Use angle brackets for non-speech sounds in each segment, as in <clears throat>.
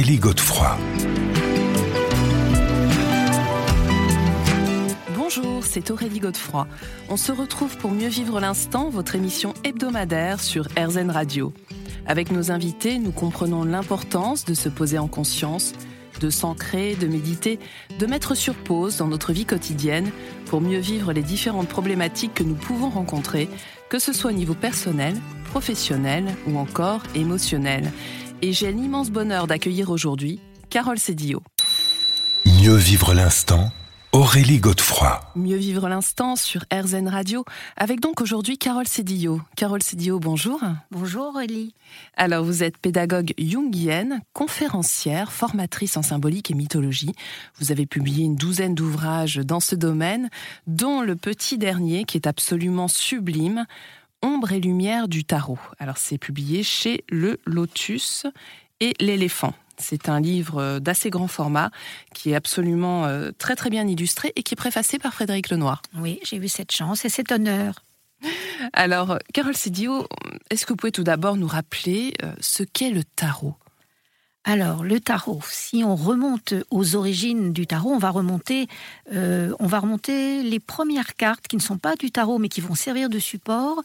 Aurélie Godefroy. Bonjour, c'est Aurélie Godefroy. On se retrouve pour mieux vivre l'instant, votre émission hebdomadaire sur RZN Radio. Avec nos invités, nous comprenons l'importance de se poser en conscience, de s'ancrer, de méditer, de mettre sur pause dans notre vie quotidienne pour mieux vivre les différentes problématiques que nous pouvons rencontrer, que ce soit au niveau personnel, professionnel ou encore émotionnel. Et j'ai l'immense bonheur d'accueillir aujourd'hui Carole Sédillo. Mieux vivre l'instant Aurélie Godefroy. Mieux vivre l'instant sur RZN Radio, avec donc aujourd'hui Carole Sédillo. Carole Sédillo, bonjour. Bonjour Aurélie. Alors vous êtes pédagogue jungienne, conférencière, formatrice en symbolique et mythologie. Vous avez publié une douzaine d'ouvrages dans ce domaine, dont le petit dernier qui est absolument sublime, Ombre et lumière du tarot. Alors c'est publié chez Le Lotus et l'éléphant. C'est un livre d'assez grand format qui est absolument euh, très très bien illustré et qui est préfacé par Frédéric Lenoir. Oui, j'ai eu cette chance et cet honneur. Alors, Carole Sidio, est-ce que vous pouvez tout d'abord nous rappeler euh, ce qu'est le tarot? Alors, le tarot, si on remonte aux origines du tarot, on va remonter, euh, on va remonter les premières cartes qui ne sont pas du tarot mais qui vont servir de support.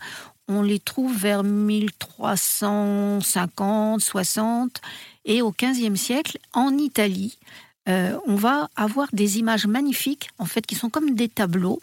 On les trouve vers 1350, 60 et au XVe siècle, en Italie, euh, on va avoir des images magnifiques, en fait, qui sont comme des tableaux.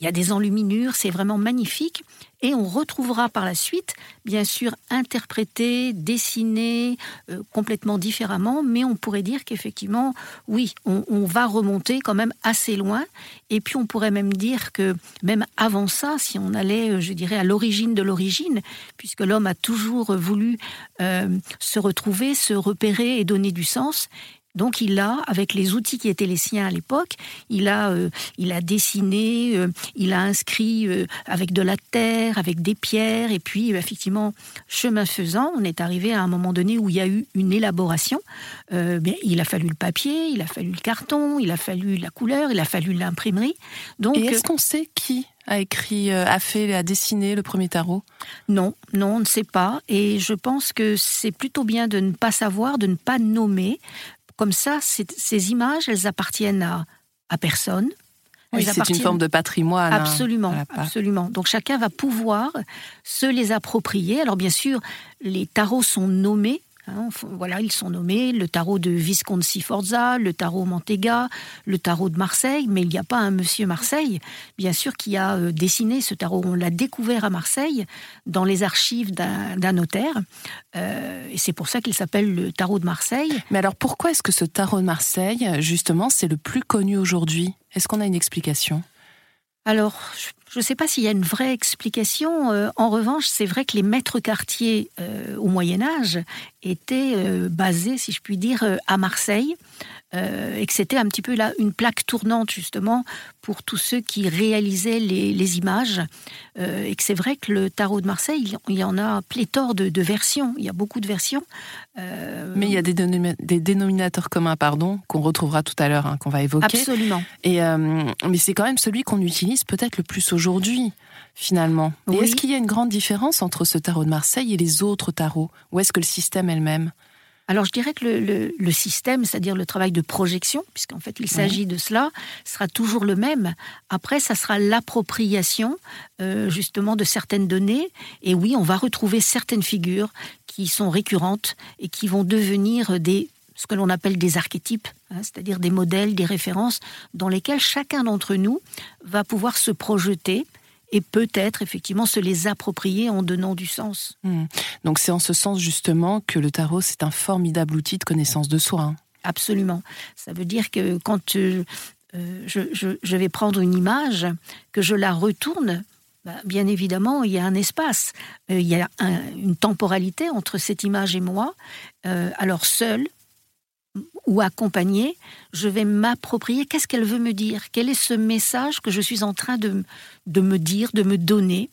Il y a des enluminures, c'est vraiment magnifique. Et on retrouvera par la suite, bien sûr, interprété, dessiné euh, complètement différemment, mais on pourrait dire qu'effectivement, oui, on, va remonter quand même assez loin. Et puis on pourrait même dire que même avant ça, si on allait, euh, je dirais, à l'origine de l'origine, puisque l'homme a toujours voulu euh, se retrouver, se repérer et donner du sens, donc il a, avec les outils qui étaient les siens à l'époque, il a, euh, il a dessiné, euh, il a inscrit euh, avec de la terre, avec des pierres, et puis effectivement, chemin faisant, on est arrivé à un moment donné où il y a eu une élaboration. Bien, il a fallu le papier, il a fallu le carton, il a fallu la couleur, il a fallu l'imprimerie. Donc, et est-ce qu'on sait qui a écrit, a fait, a dessiné le premier tarot? Non, non, on ne sait pas. Et je pense que c'est plutôt bien de ne pas savoir, de ne pas nommer. Comme ça, ces images, elles appartiennent à, à personne. Oui, c'est une forme de patrimoine. Hein, absolument, absolument. Donc chacun va pouvoir se les approprier. Alors bien sûr, les tarots sont nommés Hein, voilà, ils sont nommés. Le tarot de Visconti Forza, le tarot Mantega, le tarot de Marseille, mais il n'y a pas un monsieur Marseille, bien sûr, qui a euh, dessiné ce tarot. On l'a découvert à Marseille, dans les archives d'un notaire, euh, et c'est pour ça qu'il s'appelle le tarot de Marseille. Mais alors pourquoi est-ce que ce tarot de Marseille, justement, c'est le plus connu aujourd'hui? Est-ce qu'on a une explication? Alors, je ne sais pas s'il y a une vraie explication. Euh, en revanche, c'est vrai que les maîtres quartiers euh, au Moyen Âge étaient euh, basés, si je puis dire, à Marseille. Et que c'était un petit peu là une plaque tournante justement pour tous ceux qui réalisaient les, images. Et que c'est vrai que le tarot de Marseille, il y en a pléthore de, versions. Il y a beaucoup de versions. Mais il y a des, des dénominateurs communs, pardon, qu'on retrouvera tout à l'heure, hein, qu'on va évoquer. Absolument. Et mais c'est quand même celui qu'on utilise peut-être le plus aujourd'hui finalement. Et est-ce qu'il y a une grande différence entre ce tarot de Marseille et les autres tarots? Ou est-ce que le système elle-même alors je dirais que le, système, c'est-à-dire le travail de projection, puisqu'en fait il s'agit de cela, sera toujours le même. Après, ça sera l'appropriation euh, justement de certaines données. Et oui, on va retrouver certaines figures qui sont récurrentes et qui vont devenir des ce que l'on appelle des archétypes, hein, c'est-à-dire des modèles, des références dans lesquels chacun d'entre nous va pouvoir se projeter et peut-être effectivement se les approprier en donnant du sens. Hmm. Donc c'est en ce sens justement que le tarot, c'est un formidable outil de connaissance de soi. Hein. Absolument. Ça veut dire que quand euh, euh, je, vais prendre une image, que je la retourne, bah, bien évidemment, il y a un espace, euh, il y a une temporalité entre cette image et moi. alors seul, ou accompagner, je vais m'approprier qu'est-ce qu'elle veut me dire, quel est ce message que je suis en train de, de me dire, de me donner?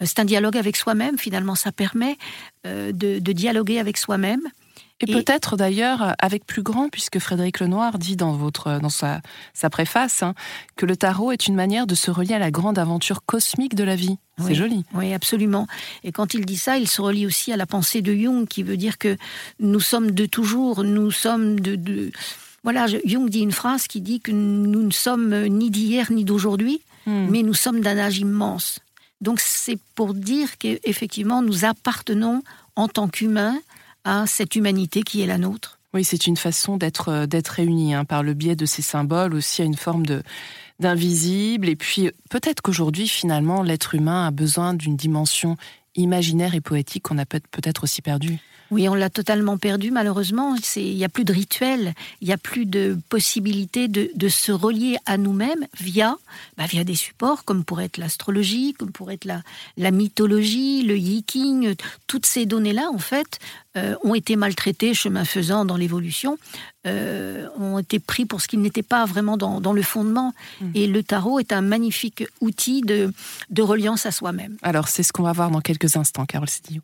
Euh, c'est un dialogue avec soi-même, finalement, ça permet euh, de, dialoguer avec soi-même. Et, peut-être d'ailleurs avec plus grand, puisque Frédéric Lenoir dit dans, votre, dans sa, sa préface hein, que le tarot est une manière de se relier à la grande aventure cosmique de la vie. C'est joli. Oui, absolument. Et quand il dit ça, il se relie aussi à la pensée de Jung, qui veut dire que nous sommes de toujours, nous sommes de... de... Voilà, Jung dit une phrase qui dit que nous ne sommes ni d'hier ni d'aujourd'hui, hmm. mais nous sommes d'un âge immense. Donc c'est pour dire qu'effectivement, nous appartenons en tant qu'humains à cette humanité qui est la nôtre. Oui, c'est une façon d'être euh, d'être réunis hein, par le biais de ces symboles aussi à une forme de d'invisible. Et puis peut-être qu'aujourd'hui, finalement, l'être humain a besoin d'une dimension imaginaire et poétique qu'on a peut-être aussi perdue. Oui, on l'a totalement perdu malheureusement. Il n'y a plus de rituel, il n'y a plus de possibilité de, se relier à nous-mêmes via, bah, via des supports comme pourrait être l'astrologie, comme pourrait être la, la mythologie, le yiking. Toutes ces données-là, en fait, euh, ont été maltraitées chemin faisant dans l'évolution, euh, ont été pris pour ce qui n'était pas vraiment dans, le fondement. Mmh. Et le tarot est un magnifique outil de, de reliance à soi-même. Alors c'est ce qu'on va voir dans quelques instants, Carole Cédillot.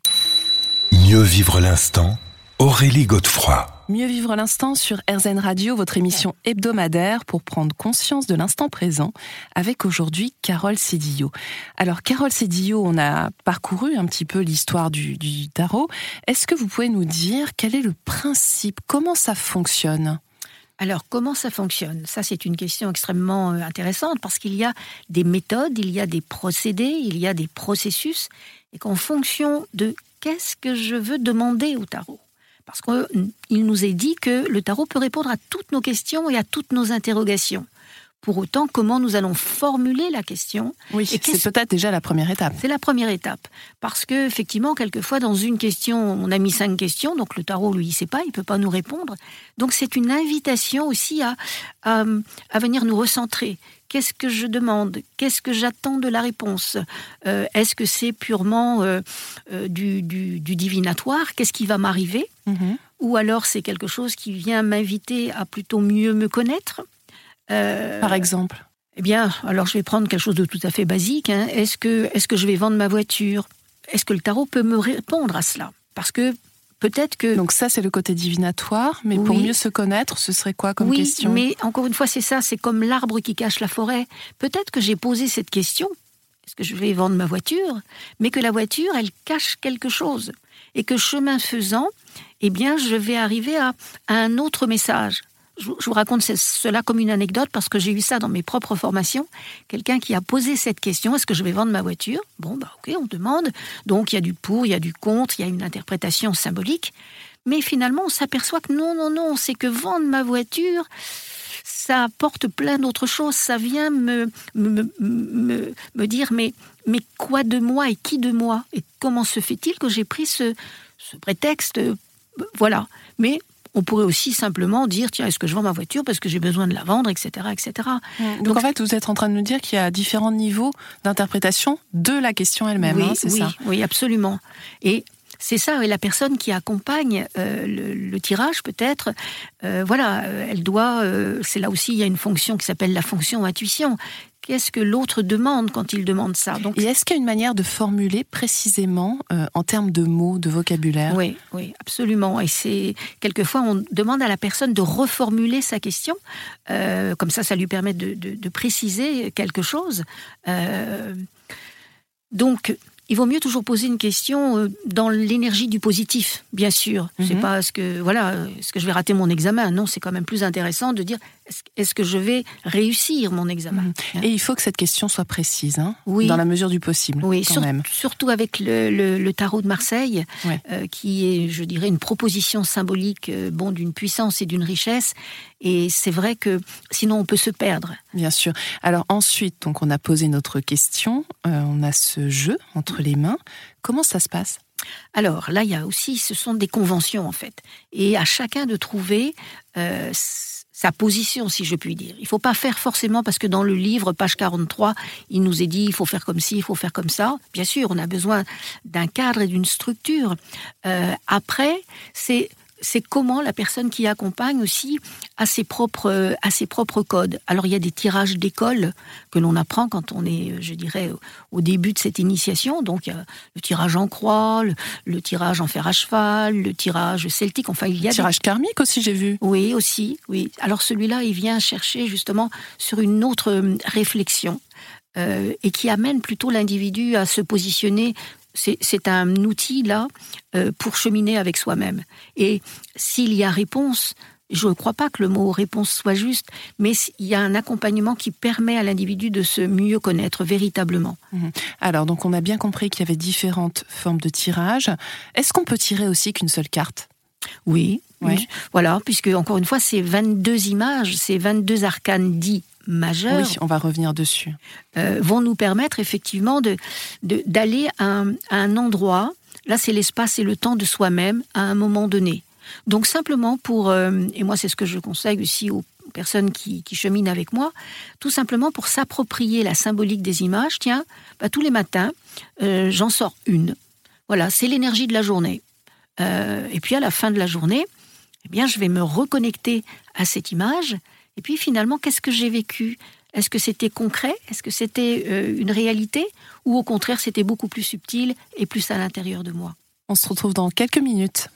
Mieux vivre l'instant, Aurélie Godefroy. Mieux vivre l'instant sur RZN Radio, votre émission hebdomadaire pour prendre conscience de l'instant présent, avec aujourd'hui Carole Cédillo. Alors Carole Cédillo, on a parcouru un petit peu l'histoire du, du tarot. Est-ce que vous pouvez nous dire quel est le principe, comment ça fonctionne? Alors, comment ça fonctionne? Ça, c'est une question extrêmement euh, intéressante parce qu'il y a des méthodes, il y a des procédés, il y a des processus, et qu'en fonction de qu'est-ce que je veux demander au tarot? Parce qu'il nous est dit que le tarot peut répondre à toutes nos questions et à toutes nos interrogations. Pour autant, comment nous allons formuler la question Oui, c'est peut-être déjà la première étape. C'est la première étape. Parce que, effectivement, quelquefois, dans une question, on a mis cinq questions, donc le tarot, lui, il ne sait pas, il ne peut pas nous répondre. Donc, c'est une invitation aussi à, à, venir nous recentrer. Qu'est-ce que je demande? Qu'est-ce que j'attends de la réponse? Euh, Est-ce que c'est purement euh, euh, du, divinatoire? Qu'est-ce qui va m'arriver? Mhm. Ou alors c'est quelque chose qui vient m'inviter à plutôt mieux me connaître? Euh, Par exemple Eh bien, alors je vais prendre quelque chose de tout à fait basique. Hein. Est-ce que, est que je vais vendre ma voiture? Est-ce que le tarot peut me répondre à cela? Parce que peut-être que... Donc ça, c'est le côté divinatoire, mais pour mieux se connaître, ce serait quoi comme question? mais encore une fois, c'est ça, c'est comme l'arbre qui cache la forêt. Peut-être que j'ai posé cette question, est-ce que je vais vendre ma voiture? Mais que la voiture, elle cache quelque chose. Et que chemin faisant, eh bien, je vais arriver à un autre message je, vous raconte cela comme une anecdote parce que j'ai eu ça dans mes propres formations. Quelqu'un qui a posé cette question est-ce que je vais vendre ma voiture? Bon, bah ok, on demande. Donc il y a du pour, il y a du contre, il y a une interprétation symbolique. Mais finalement, on s'aperçoit que non, non, non, c'est que vendre ma voiture, ça apporte plein d'autres choses. Ça vient me, me, me, me, dire mais, mais quoi de moi et qui de moi? Et comment se fait-il que j'ai pris ce, ce prétexte? Voilà. Mais on pourrait aussi simplement dire tiens, est-ce que je vends ma voiture parce que j'ai besoin de la vendre, etc., etc. Donc, en fait, vous êtes en train de nous dire qu'il y a différents niveaux d'interprétation de la question elle-même, oui, hein, c'est oui, ça Oui, absolument. Et c'est ça, et la personne qui accompagne euh, le, tirage, peut-être, euh, voilà, elle doit, euh, c'est là aussi, il y a une fonction qui s'appelle la fonction intuition, qu'est-ce que l'autre demande quand il demande ça. Donc, Et est-ce qu'il y a une manière de formuler précisément euh, en termes de mots, de vocabulaire? Oui, oui, absolument. Et c'est quelquefois on demande à la personne de reformuler sa question, euh, comme ça, ça lui permet de, préciser quelque chose. Euh, donc, il vaut mieux toujours poser une question dans l'énergie du positif, bien sûr. C'est mhm. pas ce que voilà, est-ce que je vais rater mon examen Non, c'est quand même plus intéressant de dire est-ce que je vais réussir mon examen mhm. Et il faut que cette question soit précise, hein, oui. dans la mesure du possible. Oui, quand même. surtout avec le, tarot de Marseille, euh, qui est, je dirais, une proposition symbolique, euh, bon, d'une puissance et d'une richesse. Et c'est vrai que sinon on peut se perdre. Bien sûr. Alors ensuite, donc on a posé notre question, on a ce jeu entre les mains. Comment ça se passe? Alors là, il y a aussi, ce sont des conventions en fait, et à chacun de trouver euh, sa position, si je puis dire. Il ne faut pas faire forcément parce que dans le livre, page 43, il nous est dit il faut faire comme ci, il faut faire comme ça. Bien sûr, on a besoin d'un cadre et d'une structure. Euh, après, c'est c'est comment la personne qui accompagne aussi a ses propres, a ses propres codes. Alors il y a des tirages d'école que l'on apprend quand on est, je dirais, au début de cette initiation. Donc il y a le tirage en croix, le, tirage en fer à cheval, le tirage celtique. Enfin il y a le tirage karmique aussi, j'ai vu. Oui, aussi, oui. Alors celui-là, il vient chercher justement sur une autre euh, réflexion. Euh, et qui amène plutôt l'individu à se positionner c'est un outil là euh, pour cheminer avec soi-même. Et s'il y a réponse, je ne crois pas que le mot réponse soit juste, mais il y a un accompagnement qui permet à l'individu de se mieux connaître véritablement. Mhm. Alors, donc on a bien compris qu'il y avait différentes formes de tirage. Est-ce qu'on peut tirer aussi qu'une seule carte? Oui, oui, voilà, puisque encore une fois, c'est 22 images, c'est 22 arcanes dits majeurs. Oui, on va revenir dessus. Euh, vont nous permettre effectivement de, d'aller à, un endroit. Là, c'est l'espace et le temps de soi-même à un moment donné. Donc simplement pour, euh, et moi c'est ce que je conseille aussi aux personnes qui, cheminent avec moi, tout simplement pour s'approprier la symbolique des images. Tiens, bah, tous les matins, euh, j'en sors une. Voilà, c'est l'énergie de la journée. et puis à la fin de la journée, eh bien, je vais me reconnecter à cette image et puis finalement, qu'est-ce que j'ai vécu? Est-ce que c'était concret? Est-ce que c'était euh, une réalité? Ou au contraire, c'était beaucoup plus subtil et plus à l'intérieur de moi? On se retrouve dans quelques minutes.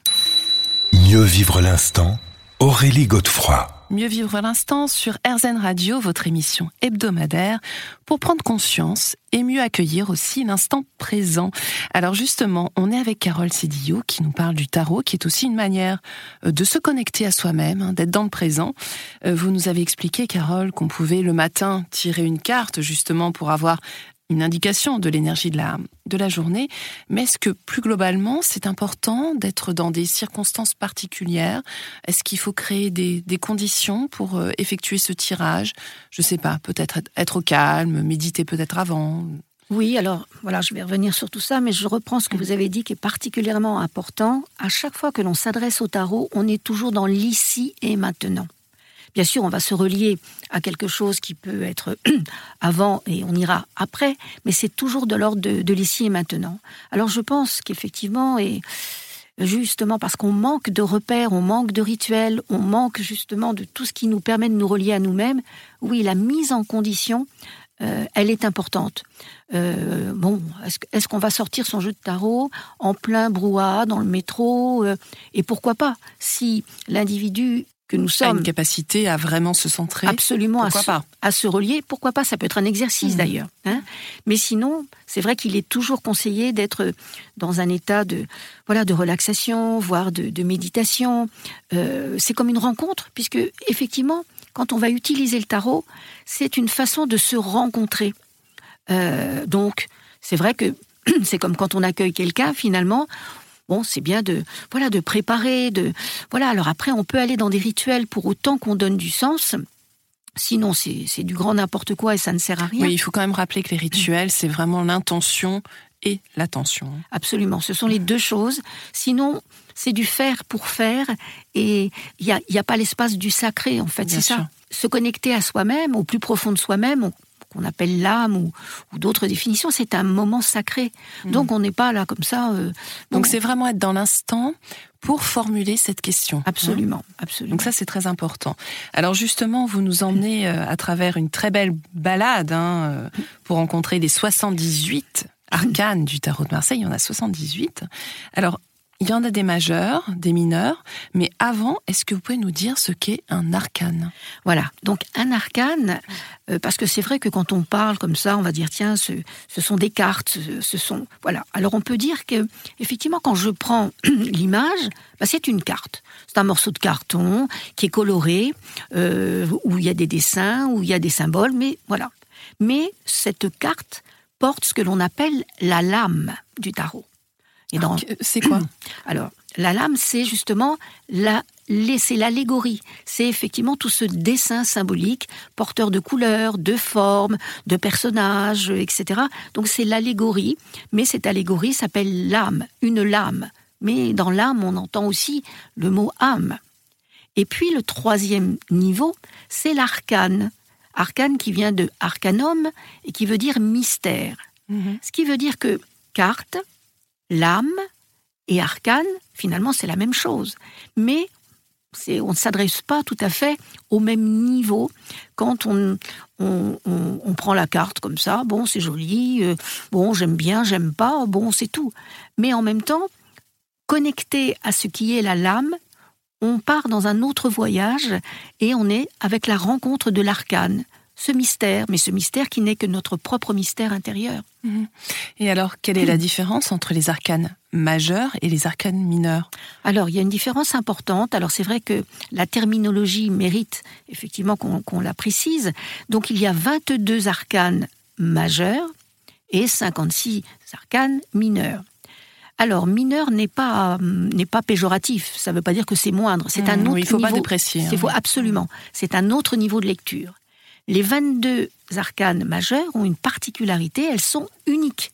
Mieux vivre l'instant, Aurélie Godefroy. Mieux vivre l'instant sur RZN Radio, votre émission hebdomadaire, pour prendre conscience et mieux accueillir aussi l'instant présent. Alors justement, on est avec Carole Cédillo qui nous parle du tarot, qui est aussi une manière euh, de se connecter à soi-même, hein, d'être dans le présent. Euh, vous nous avez expliqué, Carole, qu'on pouvait le matin tirer une carte justement pour avoir une indication de l'énergie de la, de la journée, mais est-ce que plus globalement, c'est important d'être dans des circonstances particulières? Est-ce qu'il faut créer des, des, conditions pour euh, effectuer ce tirage? Je ne sais pas, peut-être être au calme, méditer peut-être avant oui, alors voilà, je vais revenir sur tout ça, mais je reprends ce que vous avez dit qui est particulièrement important. À chaque fois que l'on s'adresse au tarot, on est toujours dans l'ici et maintenant. Bien sûr, on va se relier à quelque chose qui peut être <clears throat> avant et on ira après, mais c'est toujours de l'ordre de, l'ici et maintenant. Alors je pense qu'effectivement, et justement parce qu'on manque de repères, on manque de rituels, on manque justement de tout ce qui nous permet de nous relier à nous-mêmes, oui, la mise en condition, euh, elle est importante. Euh, bon, est-ce, qu'on va sortir son jeu de tarot en plein brouhaha dans le métro euh, Et pourquoi pas Si l'individu que nous sommes. une capacité à vraiment se centrer. Absolument, à, pas se, à se relier. Pourquoi pas? Ça peut être un exercice mmh. d'ailleurs. Hein Mais sinon, c'est vrai qu'il est toujours conseillé d'être dans un état de voilà de relaxation, voire de, méditation. Euh, c'est comme une rencontre, puisque effectivement, quand on va utiliser le tarot, c'est une façon de se rencontrer. Euh, donc, c'est vrai que <clears throat> c'est comme quand on accueille quelqu'un, finalement, Bon, c'est bien de voilà de préparer, de voilà. Alors après, on peut aller dans des rituels pour autant qu'on donne du sens. Sinon, c'est du grand n'importe quoi et ça ne sert à rien. Oui, il faut quand même rappeler que les rituels, c'est vraiment l'intention et l'attention. Absolument, ce sont les deux choses. Sinon, c'est du faire pour faire et il n'y a, y a, pas l'espace du sacré, en fait, c'est ça. Se connecter à soi-même, au plus profond de soi-même, qu'on appelle l'âme ou, d'autres définitions, c'est un moment sacré. Mm. Donc on n'est pas là comme ça. Euh, Donc c'est vraiment être dans l'instant pour formuler cette question. Absolument, absolument. Donc ça c'est très important. Alors justement, vous nous emmenez euh, à travers une très belle balade hein, euh, pour rencontrer les 78 arcanes du tarot de Marseille. Il y en a 78. Alors il y en a des majeurs, des mineurs, mais avant, est-ce que vous pouvez nous dire ce qu'est un arcane? Voilà, donc un arcane, euh, parce que c'est vrai que quand on parle comme ça, on va dire tiens, ce, sont des cartes, ce, sont voilà. Alors on peut dire que effectivement, quand je prends <clears throat> l'image, bah, c'est une carte. C'est un morceau de carton qui est coloré, euh, où il y a des dessins, où il y a des symboles, mais voilà. Mais cette carte porte ce que l'on appelle la lame du tarot. C'est quoi <clears throat> Alors, la lame, c'est justement la c'est l'allégorie. C'est effectivement tout ce dessin symbolique, porteur de couleurs, de formes, de personnages, etc. Donc c'est l'allégorie, mais cette allégorie s'appelle l'âme, une lame. Mais dans l'âme, on entend aussi le mot âme. Et puis le troisième niveau, c'est l'arcane. Arcane qui vient de arcanum et qui veut dire mystère. Mhm. Ce qui veut dire que carte, l'âme et arcane, finalement, c'est la même chose. Mais on ne s'adresse pas tout à fait au même niveau quand on, on, prend la carte comme ça. Bon, c'est joli, euh, bon, j'aime bien, j'aime pas, bon, c'est tout. Mais en même temps, connecté à ce qui est la lame, on part dans un autre voyage et on est avec la rencontre de l'arcane ce mystère, mais ce mystère qui n'est que notre propre mystère intérieur. Mhm. Et alors, quelle est la différence entre les arcanes majeurs et les arcanes mineurs? Alors, il y a une différence importante. Alors, c'est vrai que la terminologie mérite effectivement qu'on la précise. Donc, il y a 22 arcanes majeurs et 56 arcanes mineurs. Alors, mineur n'est pas n'est pas péjoratif. Ça ne veut pas dire que c'est moindre. C'est un mmh, autre il faut pas déprécier. Il faut absolument. C'est un autre niveau de lecture. Les 22 arcanes majeures ont une particularité, elles sont uniques.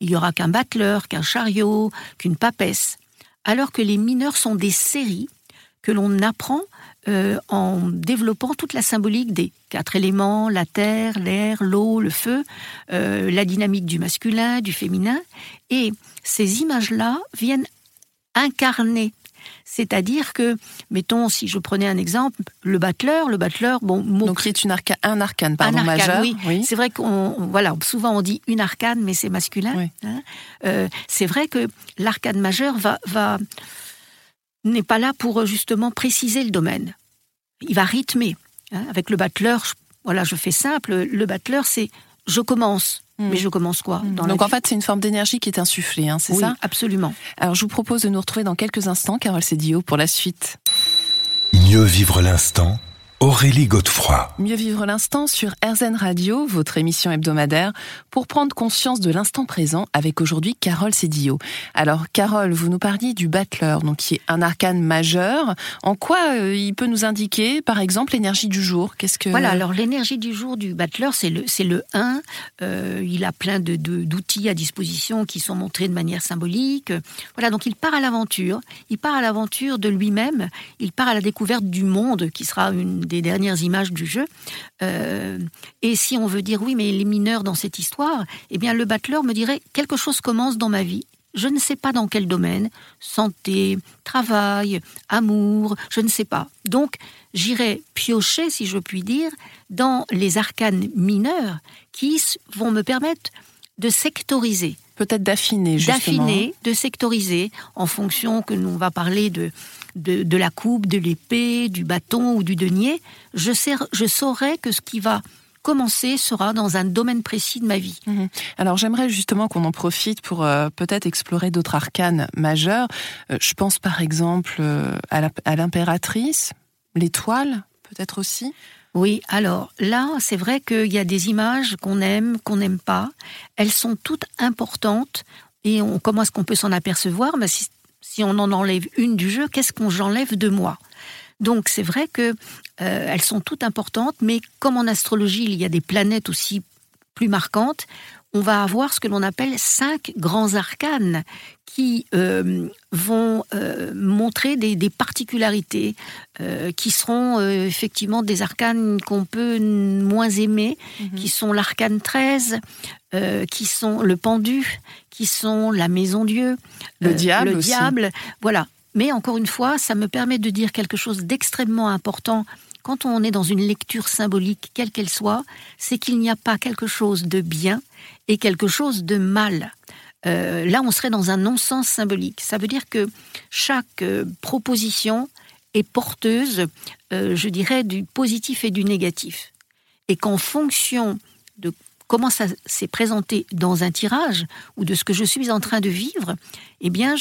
Il n'y aura qu'un battleur, qu'un chariot, qu'une papesse. Alors que les mineurs sont des séries que l'on apprend euh, en développant toute la symbolique des quatre éléments, la terre, l'air, l'eau, le feu, euh, la dynamique du masculin, du féminin. Et ces images-là viennent incarner c'est-à-dire que, mettons, si je prenais un exemple, le battleur, le battleur, bon, donc c'est une un arcane, pardon, un majeur. Oui. C'est vrai qu'on, voilà, souvent on dit une arcane, mais c'est masculin. Hein. Euh, c'est vrai que l'arcane majeur va, va n'est pas là pour justement préciser le domaine. Il va rythmer. Hein. Avec le battleur, voilà, je fais simple. Le battleur, c'est je commence. Hmm. Mais je commence quoi hmm. Donc en fait, c'est une forme d'énergie qui est insufflée, hein, c'est oui, ça Absolument. Alors je vous propose de nous retrouver dans quelques instants, Carole Sédio, pour la suite. Mieux vivre l'instant Aurélie Godefroy. Mieux vivre l'instant sur RZN Radio, votre émission hebdomadaire, pour prendre conscience de l'instant présent avec aujourd'hui Carole Cédillo. Alors, Carole, vous nous parliez du battleur, donc qui est un arcane majeur. En quoi euh, il peut nous indiquer, par exemple, l'énergie du jour? Qu'est-ce que Voilà, alors l'énergie du jour du battleur, c'est le c'est le 1. Euh, il a plein de d'outils à disposition qui sont montrés de manière symbolique. Voilà, donc il part à l'aventure. Il part à l'aventure de lui-même. Il part à la découverte du monde, qui sera une des dernières images du jeu. Euh, et si on veut dire oui, mais les mineurs dans cette histoire, eh bien le battleur me dirait quelque chose commence dans ma vie. Je ne sais pas dans quel domaine, santé, travail, amour, je ne sais pas. Donc, j'irai piocher, si je puis dire, dans les arcanes mineurs qui vont me permettre de sectoriser peut-être d'affiner, D'affiner, de sectoriser en fonction que l'on va parler de, de, la coupe, de l'épée, du bâton ou du denier. Je, je saurai que ce qui va commencer sera dans un domaine précis de ma vie. Mhm. Alors j'aimerais justement qu'on en profite pour euh, peut-être explorer d'autres arcanes majeurs. Euh, je pense par exemple euh, à l'impératrice, l'étoile peut-être aussi. Oui, alors là, c'est vrai qu'il y a des images qu'on aime, qu'on n'aime pas. Elles sont toutes importantes et on, comment est-ce qu'on peut s'en apercevoir? Si, si, on en enlève une du jeu, qu'est-ce qu'on j'enlève de moi? Donc c'est vrai que euh, elles sont toutes importantes, mais comme en astrologie il y a des planètes aussi plus marquantes, on va avoir ce que l'on appelle cinq grands arcanes qui euh, vont euh, montrer des, particularités euh, qui seront effectivement des arcanes qu'on peut moins aimer, mhm. qui sont l'arcane 13, qui sont le pendu, qui sont la maison Dieu, le diable, le diable, voilà. Mais encore une fois, ça me permet de dire quelque chose d'extrêmement important quand on est dans une lecture symbolique, quelle qu'elle soit, c'est qu'il n'y a pas quelque chose de bien et quelque chose de mal. Euh, là, on serait dans un non-sens symbolique. Ça veut dire que chaque euh, proposition est porteuse, euh, je dirais, du positif et du négatif. Et qu'en fonction de comment ça s'est présenté dans un tirage ou de ce que je suis en train de vivre, eh bien,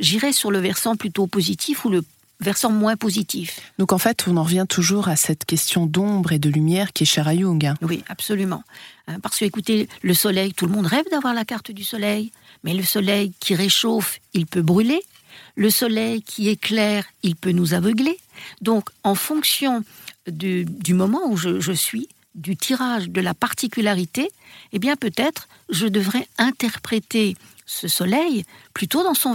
j'irai sur le versant plutôt positif ou le versant moins positif. Donc en fait, on en revient toujours à cette question d'ombre et de lumière qui est chère à Jung. Oui, absolument. Hein, parce que écoutez, le soleil, tout le monde rêve d'avoir la carte du soleil, mais le soleil qui réchauffe, il peut brûler. Le soleil qui éclaire, il peut nous aveugler. Donc en fonction du, moment où je, suis, du tirage, de la particularité, eh bien peut-être je devrais interpréter ce soleil plutôt dans son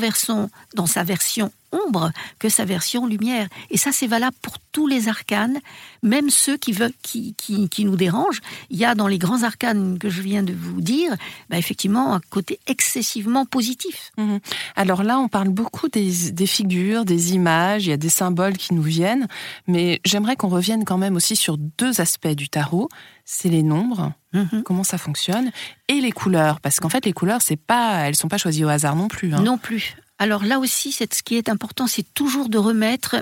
dans sa version ombre que sa version lumière. Et ça, c'est valable pour tous les arcanes, même ceux qui, nous dérangent. Il y a dans les grands arcanes que je viens de vous dire, bah, effectivement, un côté excessivement positif. Mhm. Alors là, on parle beaucoup des, des, figures, des images, il y a des symboles qui nous viennent, mais j'aimerais qu'on revienne quand même aussi sur deux aspects du tarot. C'est les nombres, mhm. comment ça fonctionne, et les couleurs, parce qu'en fait, les couleurs, c'est pas, elles sont pas choisies au hasard non plus. Hein. Non plus. Alors là aussi, ce qui est important, c'est toujours de remettre,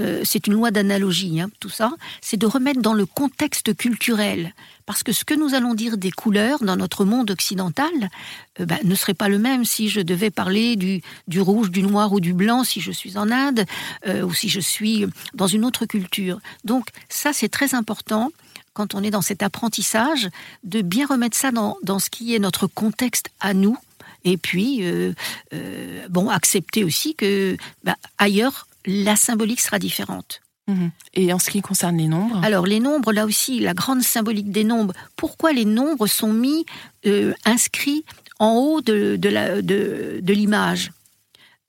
euh, c'est une loi d'analogie, hein, tout ça, c'est de remettre dans le contexte culturel. Parce que ce que nous allons dire des couleurs dans notre monde occidental euh, ben, ne serait pas le même si je devais parler du, du, rouge, du noir ou du blanc si je suis en Inde euh, ou si je suis dans une autre culture. Donc ça, c'est très important quand on est dans cet apprentissage, de bien remettre ça dans, dans ce qui est notre contexte à nous, et puis, euh, euh, bon, accepter aussi que bah, ailleurs, la symbolique sera différente. Mhm. Et en ce qui concerne les nombres? Alors les nombres, là aussi, la grande symbolique des nombres. Pourquoi les nombres sont mis, euh, inscrits en haut de, de l'image?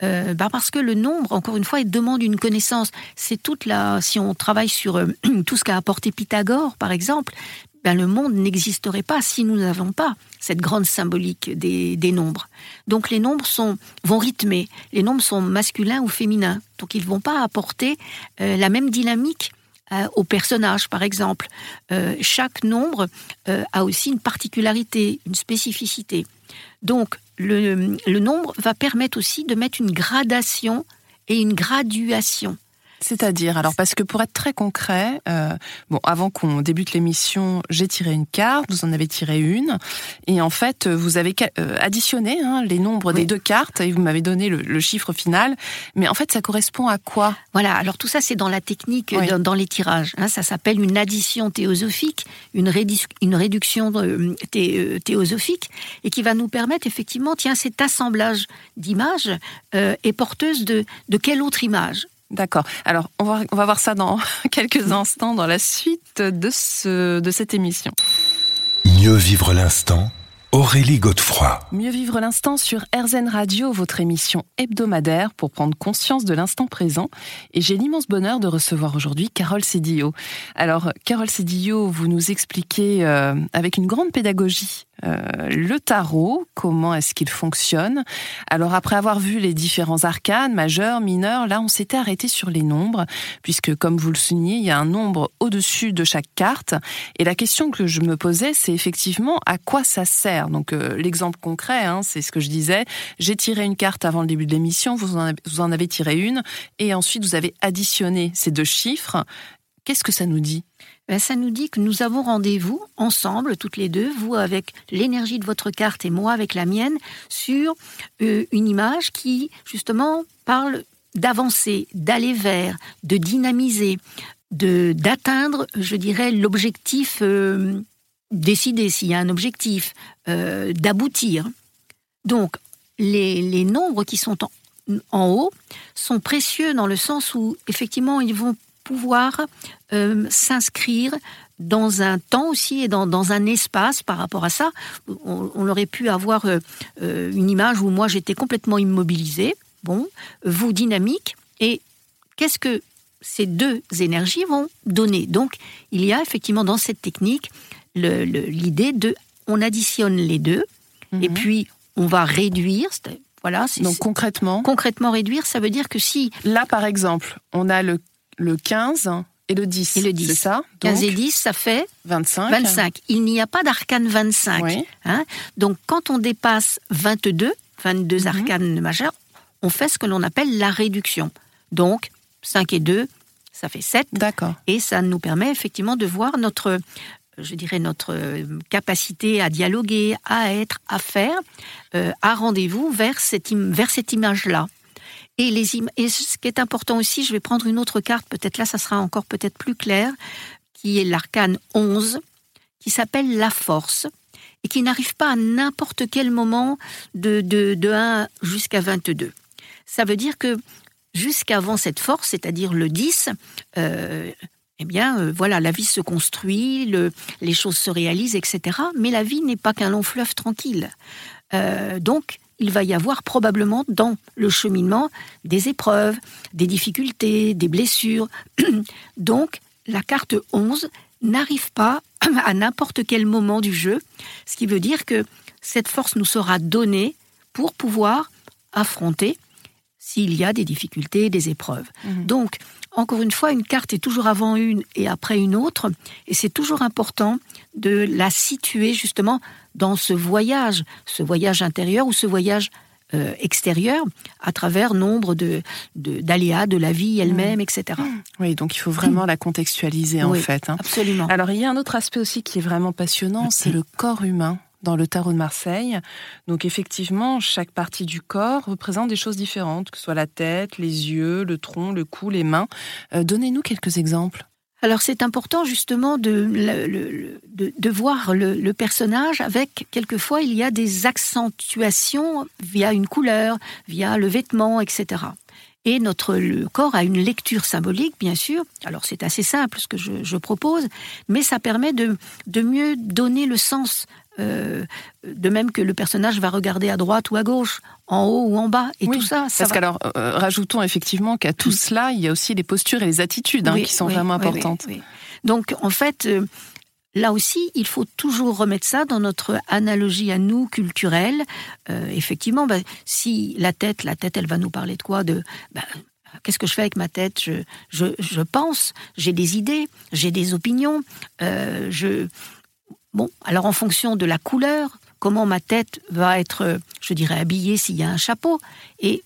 Bah parce que le nombre, encore une fois, il demande une connaissance. C'est toute la. Si on travaille sur <clears throat> tout ce qu'a apporté Pythagore, par exemple, ben, le monde n'existerait pas si nous n'avons pas cette grande symbolique des, nombres. Donc les nombres sont, vont rythmer, les nombres sont masculins ou féminins, donc ils ne vont pas apporter euh, la même dynamique euh, au personnage, par exemple. Euh, chaque nombre a aussi une particularité, une spécificité. Donc le, nombre va permettre aussi de mettre une gradation et une graduation c'est-à-dire, alors parce que pour être très concret, euh, bon, avant qu'on débute l'émission, j'ai tiré une carte, vous en avez tiré une, et en fait, vous avez euh, additionné hein, les nombres des deux cartes et vous m'avez donné le, chiffre final. Mais en fait, ça correspond à quoi? Voilà. Alors tout ça, c'est dans la technique, dans, les tirages. Hein. ça s'appelle une addition théosophique, une, une réduction euh, théosophique, et qui va nous permettre effectivement, tiens, cet assemblage d'images est porteuse de, de quelle autre image? D'accord. Alors, on va, on va voir ça dans <laughs> quelques instants dans la suite de, ce, de cette émission. Mieux vivre l'instant Aurélie Godefroy. Mieux vivre l'instant sur RZN Radio, votre émission hebdomadaire pour prendre conscience de l'instant présent. Et j'ai l'immense bonheur de recevoir aujourd'hui Carole Cédillo. Alors, Carole Cédillo, vous nous expliquez euh, avec une grande pédagogie euh, le tarot, comment est-ce qu'il fonctionne? Alors après avoir vu les différents arcanes, majeurs, mineurs, là on s'était arrêté sur les nombres, puisque comme vous le soulignez, il y a un nombre au-dessus de chaque carte. Et la question que je me posais, c'est effectivement à quoi ça sert? Donc euh, l'exemple concret, hein, c'est ce que je disais, j'ai tiré une carte avant le début de l'émission, vous, vous en avez tiré une, et ensuite vous avez additionné ces deux chiffres. Qu'est-ce que ça nous dit? Ça nous dit que nous avons rendez-vous ensemble, toutes les deux, vous avec l'énergie de votre carte et moi avec la mienne, sur euh, une image qui, justement, parle d'avancer, d'aller vers, de dynamiser, de d'atteindre, je dirais, l'objectif euh, décidé, s'il y a un objectif, euh, d'aboutir. Donc, les, les, nombres qui sont en, en haut sont précieux dans le sens où, effectivement, ils vont pouvoir euh, s'inscrire dans un temps aussi et dans, un espace par rapport à ça. On, aurait pu avoir euh, euh, une image où moi j'étais complètement immobilisée, bon, vous dynamique, et qu'est-ce que ces deux énergies vont donner? Donc il y a effectivement dans cette technique l'idée de on additionne les deux, et mhm. puis on va réduire, voilà, Donc concrètement Concrètement réduire, ça veut dire que si... Là, par exemple, on a le le 15 et le 10. Et le 10. C'est ça 15 et 10, ça fait 25. 25. Il n'y a pas d'arcane 25. Hein Donc quand on dépasse 22, 22 mhm. arcanes majeures, on fait ce que l'on appelle la réduction. Donc 5 et 2, ça fait 7. D'accord. Et ça nous permet effectivement de voir notre je dirais notre capacité à dialoguer, à être, à faire, euh, à rendez-vous vers cette, vers cette image-là. Et, les et ce qui est important aussi, je vais prendre une autre carte, peut-être là ça sera encore peut-être plus clair, qui est l'arcane 11, qui s'appelle la force, et qui n'arrive pas à n'importe quel moment de, de, de 1 jusqu'à 22. Ça veut dire que jusqu'avant cette force, c'est-à-dire le 10, euh, eh bien, euh, voilà, la vie se construit, le, les choses se réalisent, etc. Mais la vie n'est pas qu'un long fleuve tranquille. Euh, donc, il va y avoir probablement dans le cheminement des épreuves, des difficultés, des blessures. <clears throat> Donc, la carte 11 n'arrive pas <clears throat> à n'importe quel moment du jeu, ce qui veut dire que cette force nous sera donnée pour pouvoir affronter s'il y a des difficultés, des épreuves. Mhm. Donc, encore une fois, une carte est toujours avant une et après une autre, et c'est toujours important de la situer justement dans ce voyage, ce voyage intérieur ou ce voyage euh, extérieur à travers nombre de d'aléas de, la vie elle-même, etc. Oui, donc il faut vraiment la contextualiser en fait. Hein. Absolument. Alors il y a un autre aspect aussi qui est vraiment passionnant, c'est le corps humain dans le tarot de Marseille. Donc effectivement, chaque partie du corps représente des choses différentes, que ce soit la tête, les yeux, le tronc, le cou, les mains. Euh, donnez-nous quelques exemples. Alors c'est important justement de, de, voir le, personnage avec, quelquefois, il y a des accentuations via une couleur, via le vêtement, etc. Et notre le corps a une lecture symbolique, bien sûr. Alors c'est assez simple ce que je, propose, mais ça permet de, de mieux donner le sens euh, de même que le personnage va regarder à droite ou à gauche, en haut ou en bas, et tout ça. ça parce qu'alors, euh, rajoutons effectivement qu'à tout cela, il y a aussi les postures et les attitudes hein, qui sont vraiment importantes. Donc, en fait, euh, là aussi, il faut toujours remettre ça dans notre analogie à nous culturelle. effectivement, bah, si la tête, la tête, elle va nous parler de quoi De bah, Qu'est-ce que je fais avec ma tête? Je, je, je pense, j'ai des idées, j'ai des opinions, je, Bon, alors en fonction de la couleur, comment ma tête va être, je dirais, habillée s'il y a un chapeau. Et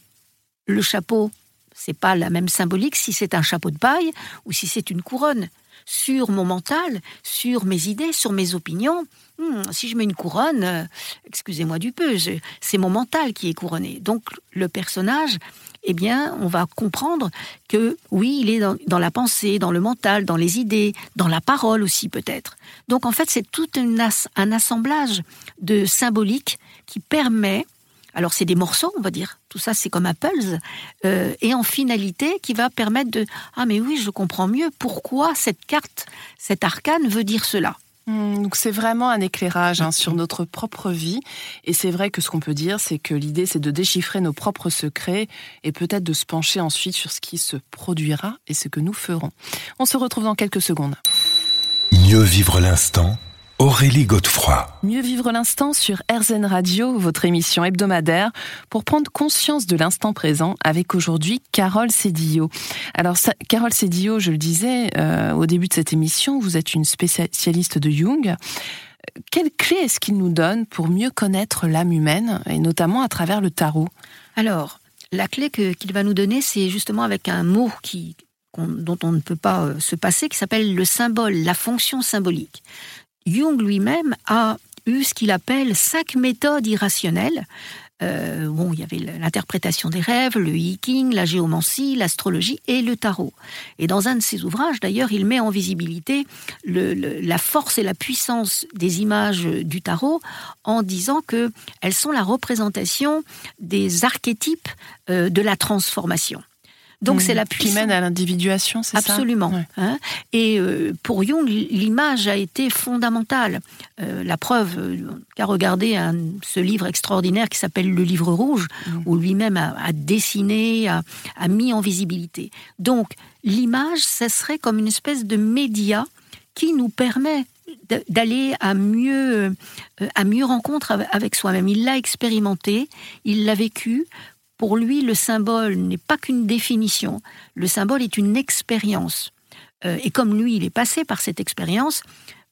le chapeau, c'est pas la même symbolique si c'est un chapeau de paille ou si c'est une couronne. Sur mon mental, sur mes idées, sur mes opinions, hmm, si je mets une couronne, euh, excusez-moi du peu, c'est mon mental qui est couronné. Donc le personnage eh bien, on va comprendre que oui, il est dans, la pensée, dans le mental, dans les idées, dans la parole aussi peut-être. Donc en fait, c'est tout un assemblage de symboliques qui permet alors c'est des morceaux, on va dire. Tout ça, c'est comme un puzzle. Euh, et en finalité, qui va permettre de ah mais oui, je comprends mieux pourquoi cette carte, cette arcane veut dire cela. Hmm, donc c'est vraiment un éclairage hein, sur notre propre vie. Et c'est vrai que ce qu'on peut dire, c'est que l'idée, c'est de déchiffrer nos propres secrets et peut-être de se pencher ensuite sur ce qui se produira et ce que nous ferons. On se retrouve dans quelques secondes. Mieux vivre l'instant Aurélie Godefroy. Mieux vivre l'instant sur RZN Radio, votre émission hebdomadaire, pour prendre conscience de l'instant présent avec aujourd'hui Carole Cédillo. Alors, Carole Cédillo, je le disais euh, au début de cette émission, vous êtes une spécialiste de Jung. Quelle clé est-ce qu'il nous donne pour mieux connaître l'âme humaine, et notamment à travers le tarot? Alors, la clé qu'il va nous donner, c'est justement avec un mot qui, dont on ne peut pas euh, se passer, qui s'appelle le symbole, la fonction symbolique. Jung lui-même a eu ce qu'il appelle cinq méthodes irrationnelles. Euh, bon, il y avait l'interprétation des rêves, le hiking, la géomancie, l'astrologie et le tarot. Et dans un de ses ouvrages, d'ailleurs, il met en visibilité la force et la puissance des images du tarot en disant que elles sont la représentation des archétypes euh, de la transformation. Donc c'est la puissance. Qui mène à l'individuation, c'est ça Absolument. Hein. et euh, pour Jung, l'image a été fondamentale. Euh, la preuve euh, qu'a regardé ce livre extraordinaire qui s'appelle Le Livre Rouge, mm. où lui-même a, dessiné, a, mis en visibilité. Donc l'image, ça serait comme une espèce de média qui nous permet d'aller à mieux, à mieux rencontre avec soi-même. Il l'a expérimenté, il l'a vécu pour lui, le symbole n'est pas qu'une définition, le symbole est une expérience. Euh, et comme lui, il est passé par cette expérience,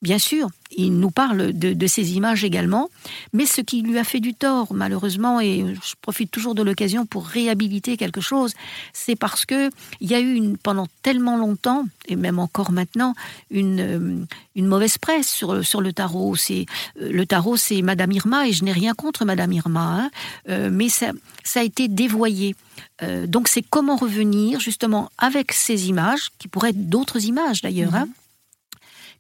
Bien sûr, il nous parle de, ces images également, mais ce qui lui a fait du tort, malheureusement, et je profite toujours de l'occasion pour réhabiliter quelque chose, c'est parce que il y a eu une, pendant tellement longtemps, et même encore maintenant, une, euh, une mauvaise presse sur, sur le tarot. C'est euh, le tarot, c'est Madame Irma, et je n'ai rien contre Madame Irma, hein, euh, mais ça, ça a été dévoyé. donc c'est comment revenir justement avec ces images, qui pourraient être d'autres images d'ailleurs, hein,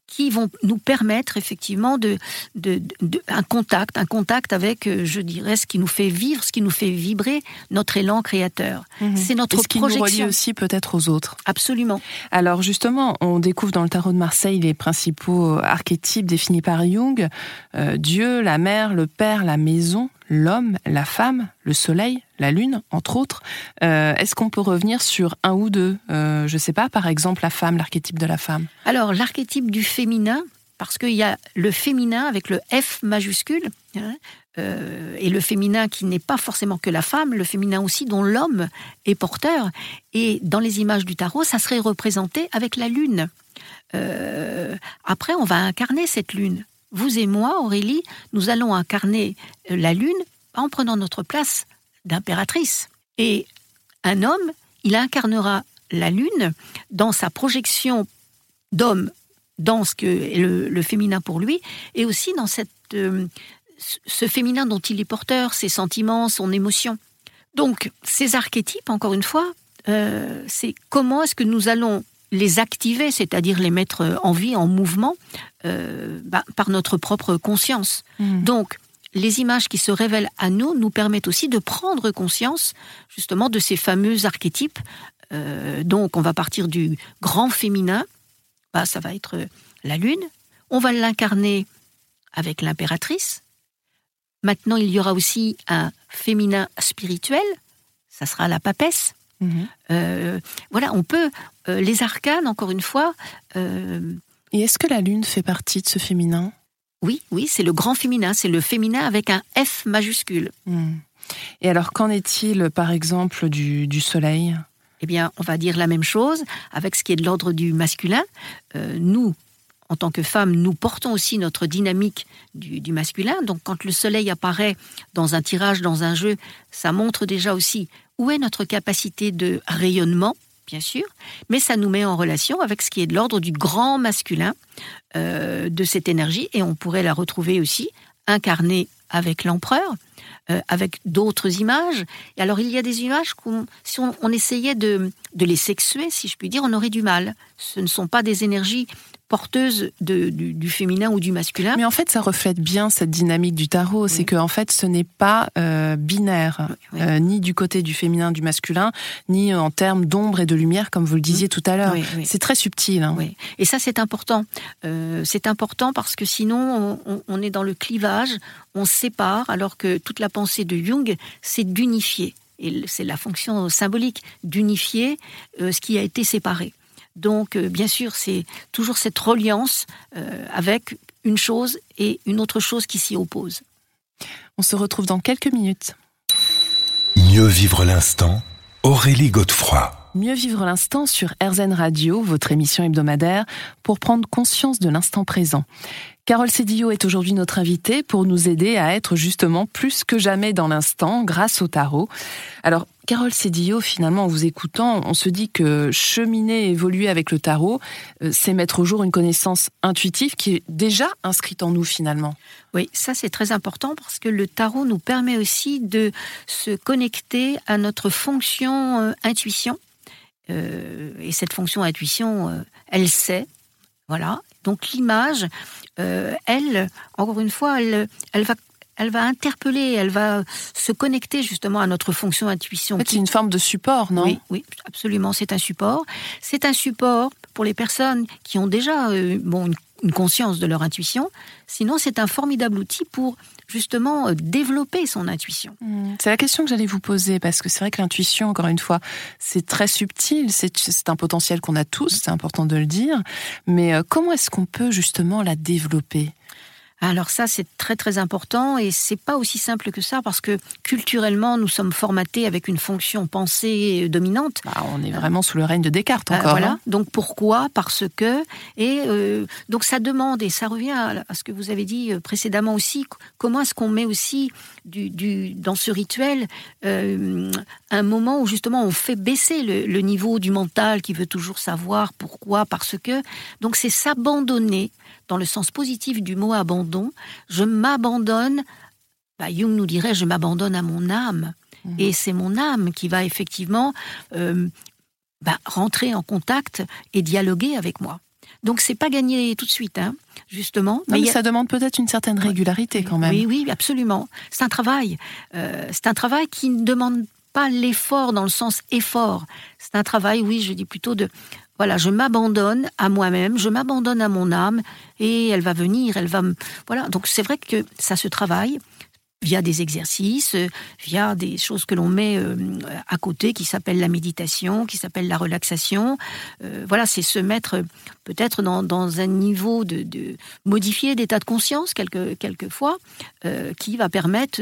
qui vont nous permettre effectivement de, de, un contact, un contact avec, euh, je dirais, ce qui nous fait vivre, ce qui nous fait vibrer notre élan créateur. Mhm. C'est notre ce qui projection. nous relie aussi peut-être aux autres. Absolument. Alors justement, on découvre dans le tarot de Marseille les principaux archétypes définis par Jung euh, Dieu, la mère, le père, la maison, l'homme, la femme, le soleil, la lune, entre autres. Euh, est-ce qu'on peut revenir sur un ou deux? Euh, Je ne sais pas, par exemple, la femme, l'archétype de la femme. Alors, l'archétype du féminin, parce qu'il y a le féminin avec le F majuscule, hein, euh, et le féminin qui n'est pas forcément que la femme, le féminin aussi dont l'homme est porteur. Et dans les images du tarot, ça serait représenté avec la lune. après, on va incarner cette lune. Vous et moi, Aurélie, nous allons incarner la lune en prenant notre place d'impératrice. Et un homme, il incarnera la lune dans sa projection d'homme, dans ce que le, le, féminin pour lui, et aussi dans euh, ce féminin dont il est porteur, ses sentiments, son émotion. Donc, ces archétypes, encore une fois, euh, c'est comment est-ce que nous allons les activer, c'est-à-dire les mettre en vie, en mouvement, euh, bah, par notre propre conscience. Mmh. Donc, les images qui se révèlent à nous nous permettent aussi de prendre conscience justement de ces fameux archétypes. Euh, donc on va partir du grand féminin, bah, ça va être la lune, on va l'incarner avec l'impératrice. Maintenant il y aura aussi un féminin spirituel, ça sera la papesse. Euh, voilà, on peut, euh, les arcanes, encore une fois. Et est-ce que la lune fait partie de ce féminin? Oui, oui, c'est le grand féminin, c'est le féminin avec un F majuscule. Hmm. Et alors, qu'en est-il, par exemple, du, soleil? Eh bien, on va dire la même chose avec ce qui est de l'ordre du masculin. Euh, nous, en tant que femmes, nous portons aussi notre dynamique du, du, masculin. Donc, quand le soleil apparaît dans un tirage, dans un jeu, ça montre déjà aussi où est notre capacité de rayonnement bien sûr, mais ça nous met en relation avec ce qui est de l'ordre du grand masculin euh, de cette énergie, et on pourrait la retrouver aussi incarnée avec l'empereur, euh, avec d'autres images. Et alors il y a des images qu'on, si on, essayait de, de, les sexuer, si je puis dire, on aurait du mal. Ce ne sont pas des énergies porteuse du, féminin ou du masculin. Mais en fait, ça reflète bien cette dynamique du tarot. C'est que en fait, ce n'est pas euh, binaire, euh, ni du côté du féminin, du masculin, ni en termes d'ombre et de lumière, comme vous le disiez tout à l'heure. c'est très subtil. Hein. Et ça, c'est important. Euh, c'est important parce que sinon, on, est dans le clivage, on sépare, alors que toute la pensée de Jung, c'est d'unifier. Et c'est la fonction symbolique d'unifier ce qui a été séparé. Donc, euh, bien sûr, c'est toujours cette reliance euh, avec une chose et une autre chose qui s'y oppose. On se retrouve dans quelques minutes. Mieux vivre l'instant, Aurélie Godefroy. Mieux vivre l'instant sur RZN Radio, votre émission hebdomadaire, pour prendre conscience de l'instant présent. Carole Cédillo est aujourd'hui notre invitée pour nous aider à être justement plus que jamais dans l'instant grâce au tarot. Alors, Carole Cédillo, finalement, en vous écoutant, on se dit que cheminer, évoluer avec le tarot, euh, c'est mettre au jour une connaissance intuitive qui est déjà inscrite en nous finalement. Oui, ça c'est très important parce que le tarot nous permet aussi de se connecter à notre fonction euh, intuition. Euh, et cette fonction intuition, elle sait, voilà. Donc l'image, euh, elle, encore une fois, elle, elle va elle va interpeller, elle va se connecter justement à notre fonction intuition. c'est une forme de support, non? Oui, oui, absolument, c'est un support. C'est un support pour les personnes qui ont déjà euh, bon, une une conscience de leur intuition. Sinon, c'est un formidable outil pour justement euh, développer son intuition. Mmh. C'est la question que j'allais vous poser, parce que c'est vrai que l'intuition, encore une fois, c'est très subtil, c'est un potentiel qu'on a tous, c'est important de le dire, mais euh, comment est-ce qu'on peut justement la développer? Alors ça, c'est très très important et c'est pas aussi simple que ça parce que culturellement, nous sommes formatés avec une fonction pensée dominante. Bah, on est vraiment sous le règne de Descartes euh, encore. voilà. Hein. donc pourquoi? Parce que et euh, donc ça demande et ça revient à ce que vous avez dit euh, précédemment aussi. Comment est-ce qu'on met aussi du, du, dans ce rituel un moment où justement on fait baisser le, le niveau du mental qui veut toujours savoir pourquoi Parce que donc c'est s'abandonner dans le sens positif du mot abandon, je m'abandonne, bah, Jung nous dirait, je m'abandonne à mon âme. Mhm. Et c'est mon âme qui va effectivement euh, bah, rentrer en contact et dialoguer avec moi. Donc c'est pas gagné tout de suite, hein, justement. mais, ça demande peut-être une certaine régularité quand même. Oui, oui, absolument. C'est un travail. Euh, c'est un travail qui ne demande pas l'effort dans le sens effort. C'est un travail, oui, je dis plutôt de voilà, je m'abandonne à moi-même, je m'abandonne à mon âme et elle va venir, elle va me... Voilà, donc c'est vrai que ça se travaille. via des exercices, euh, via des choses que l'on met euh, à côté, qui s'appellent la méditation, qui s'appellent la relaxation. Euh, voilà, c'est se mettre peut-être dans, un niveau de, modifier d'état de conscience quelque, quelquefois, qui va permettre.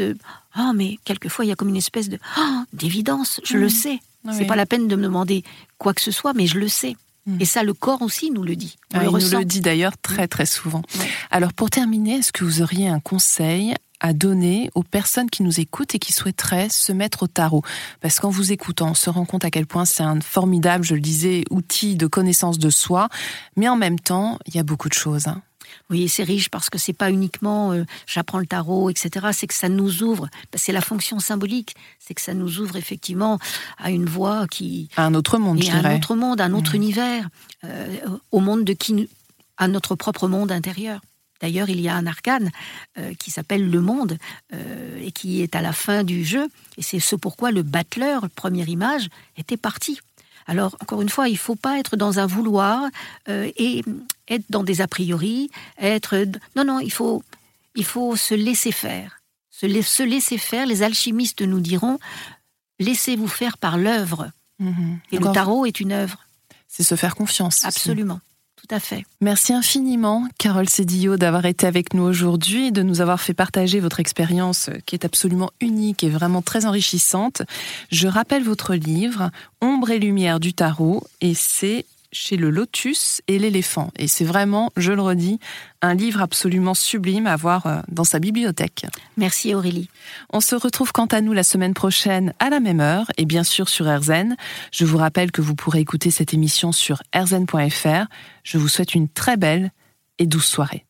Ah, mais quelquefois il y a comme une espèce de ah, d'évidence. Je le mmh. sais. C'est pas la peine de me demander quoi que ce soit, mais je le sais. Et ça, le corps aussi nous le dit. On le il nous le dit d'ailleurs très mmh. très souvent. Alors pour terminer, est-ce que vous auriez un conseil à donner aux personnes qui nous écoutent et qui souhaiteraient se mettre au tarot? Parce qu'en vous écoutant, on se rend compte à quel point c'est un formidable, je le disais, outil de connaissance de soi, mais en même temps, il y a beaucoup de choses. Hein. Oui, c'est riche parce que c'est pas uniquement euh, j'apprends le tarot, etc. C'est que ça nous ouvre. C'est la fonction symbolique. C'est que ça nous ouvre effectivement à une voie qui à un autre monde, et un autre monde, un autre mmh. univers, euh, au monde de qui, à notre propre monde intérieur. D'ailleurs, il y a un arcane euh, qui s'appelle le monde et qui est à la fin du jeu. Et c'est ce pourquoi le battleur, première image, était parti. Alors, encore une fois, il ne faut pas être dans un vouloir et être dans des a priori, être... Non, non, il faut, il faut se laisser faire. Se, se laisser faire, les alchimistes nous diront, laissez-vous faire par l'œuvre. Mhm. Et le tarot est une œuvre. C'est se faire confiance. Absolument. Tout à fait. Merci infiniment, Carole Cédillo, d'avoir été avec nous aujourd'hui, de nous avoir fait partager votre expérience qui est absolument unique et vraiment très enrichissante. Je rappelle votre livre, Ombre et lumière du tarot, et c'est chez le Lotus et l'éléphant. Et c'est vraiment, je le redis, un livre absolument sublime à voir euh, dans sa bibliothèque. Merci Aurélie. On se retrouve quant à nous la semaine prochaine à la même heure et bien sûr sur RZN. Je vous rappelle que vous pourrez écouter cette émission sur rzn.fr. Je vous souhaite une très belle et douce soirée.